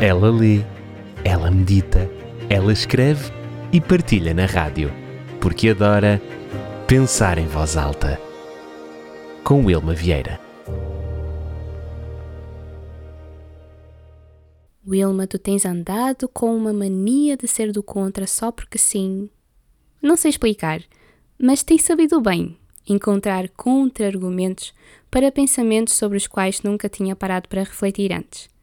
Ela lê, ela medita, ela escreve e partilha na rádio, porque adora pensar em voz alta. Com Wilma Vieira. Wilma, tu tens andado com uma mania de ser do contra só porque sim. Não sei explicar, mas tens sabido bem encontrar contra-argumentos para pensamentos sobre os quais nunca tinha parado para refletir antes.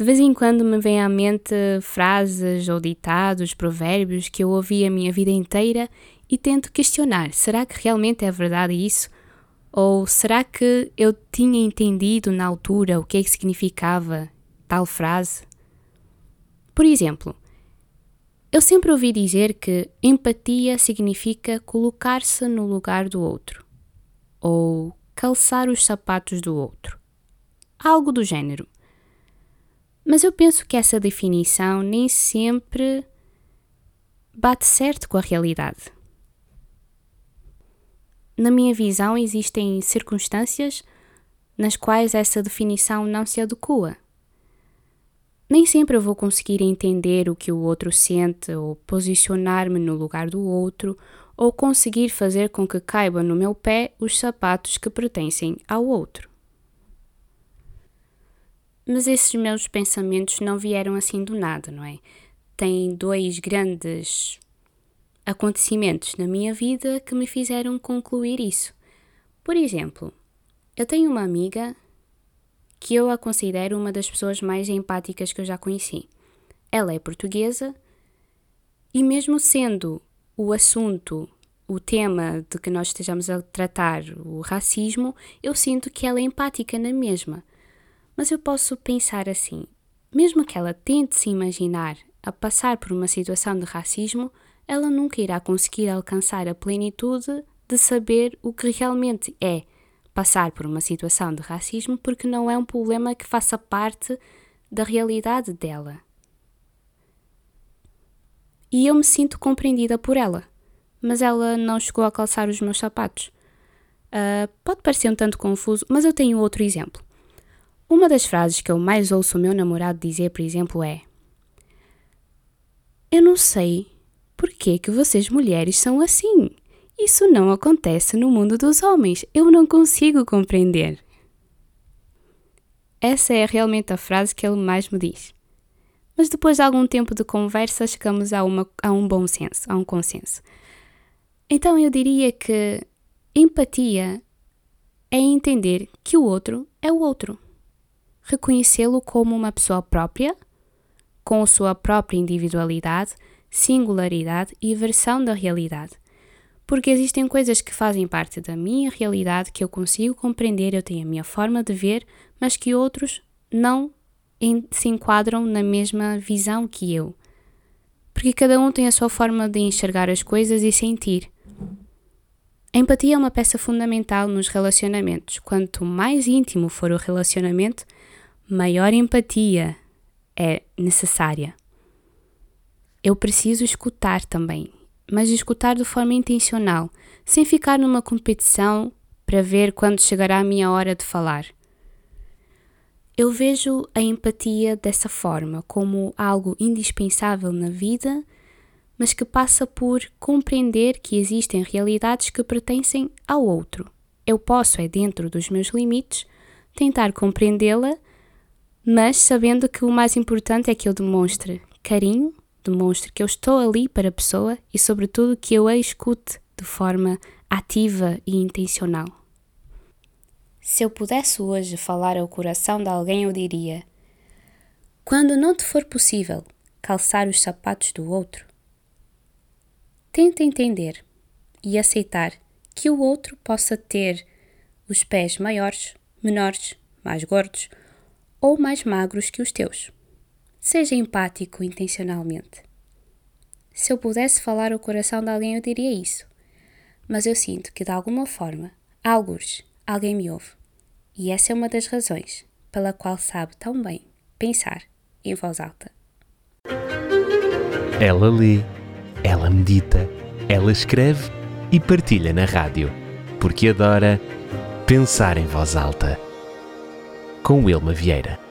De vez em quando me vêm à mente frases ou ditados, provérbios que eu ouvi a minha vida inteira e tento questionar: será que realmente é verdade isso? Ou será que eu tinha entendido na altura o que é que significava tal frase? Por exemplo, eu sempre ouvi dizer que empatia significa colocar-se no lugar do outro ou calçar os sapatos do outro. Algo do gênero. Mas eu penso que essa definição nem sempre bate certo com a realidade. Na minha visão, existem circunstâncias nas quais essa definição não se adequa. Nem sempre eu vou conseguir entender o que o outro sente ou posicionar-me no lugar do outro ou conseguir fazer com que caiba no meu pé os sapatos que pertencem ao outro. Mas esses meus pensamentos não vieram assim do nada, não é? Tem dois grandes acontecimentos na minha vida que me fizeram concluir isso. Por exemplo, eu tenho uma amiga que eu a considero uma das pessoas mais empáticas que eu já conheci. Ela é portuguesa e, mesmo sendo o assunto, o tema de que nós estejamos a tratar, o racismo, eu sinto que ela é empática na mesma. Mas eu posso pensar assim: mesmo que ela tente se imaginar a passar por uma situação de racismo, ela nunca irá conseguir alcançar a plenitude de saber o que realmente é passar por uma situação de racismo porque não é um problema que faça parte da realidade dela. E eu me sinto compreendida por ela, mas ela não chegou a calçar os meus sapatos. Uh, pode parecer um tanto confuso, mas eu tenho outro exemplo. Uma das frases que eu mais ouço o meu namorado dizer, por exemplo, é: Eu não sei por que, que vocês mulheres são assim. Isso não acontece no mundo dos homens. Eu não consigo compreender. Essa é realmente a frase que ele mais me diz. Mas depois de algum tempo de conversa, chegamos a, uma, a um bom senso, a um consenso. Então eu diria que empatia é entender que o outro é o outro. Reconhecê-lo como uma pessoa própria, com sua própria individualidade, singularidade e versão da realidade porque existem coisas que fazem parte da minha realidade que eu consigo compreender, eu tenho a minha forma de ver, mas que outros não se enquadram na mesma visão que eu. Porque cada um tem a sua forma de enxergar as coisas e sentir. A empatia é uma peça fundamental nos relacionamentos. Quanto mais íntimo for o relacionamento, maior empatia é necessária. Eu preciso escutar também mas escutar de forma intencional, sem ficar numa competição para ver quando chegará a minha hora de falar. Eu vejo a empatia dessa forma, como algo indispensável na vida, mas que passa por compreender que existem realidades que pertencem ao outro. Eu posso, é dentro dos meus limites, tentar compreendê-la, mas sabendo que o mais importante é que eu demonstre carinho demonstre que eu estou ali para a pessoa e, sobretudo, que eu a escute de forma ativa e intencional. Se eu pudesse hoje falar ao coração de alguém, eu diria: Quando não te for possível calçar os sapatos do outro, tenta entender e aceitar que o outro possa ter os pés maiores, menores, mais gordos ou mais magros que os teus. Seja empático intencionalmente. Se eu pudesse falar o coração de alguém, eu diria isso. Mas eu sinto que, de alguma forma, alguns, alguém me ouve. E essa é uma das razões pela qual sabe tão bem pensar em voz alta. Ela lê, ela medita, ela escreve e partilha na rádio, porque adora pensar em voz alta. Com Wilma Vieira.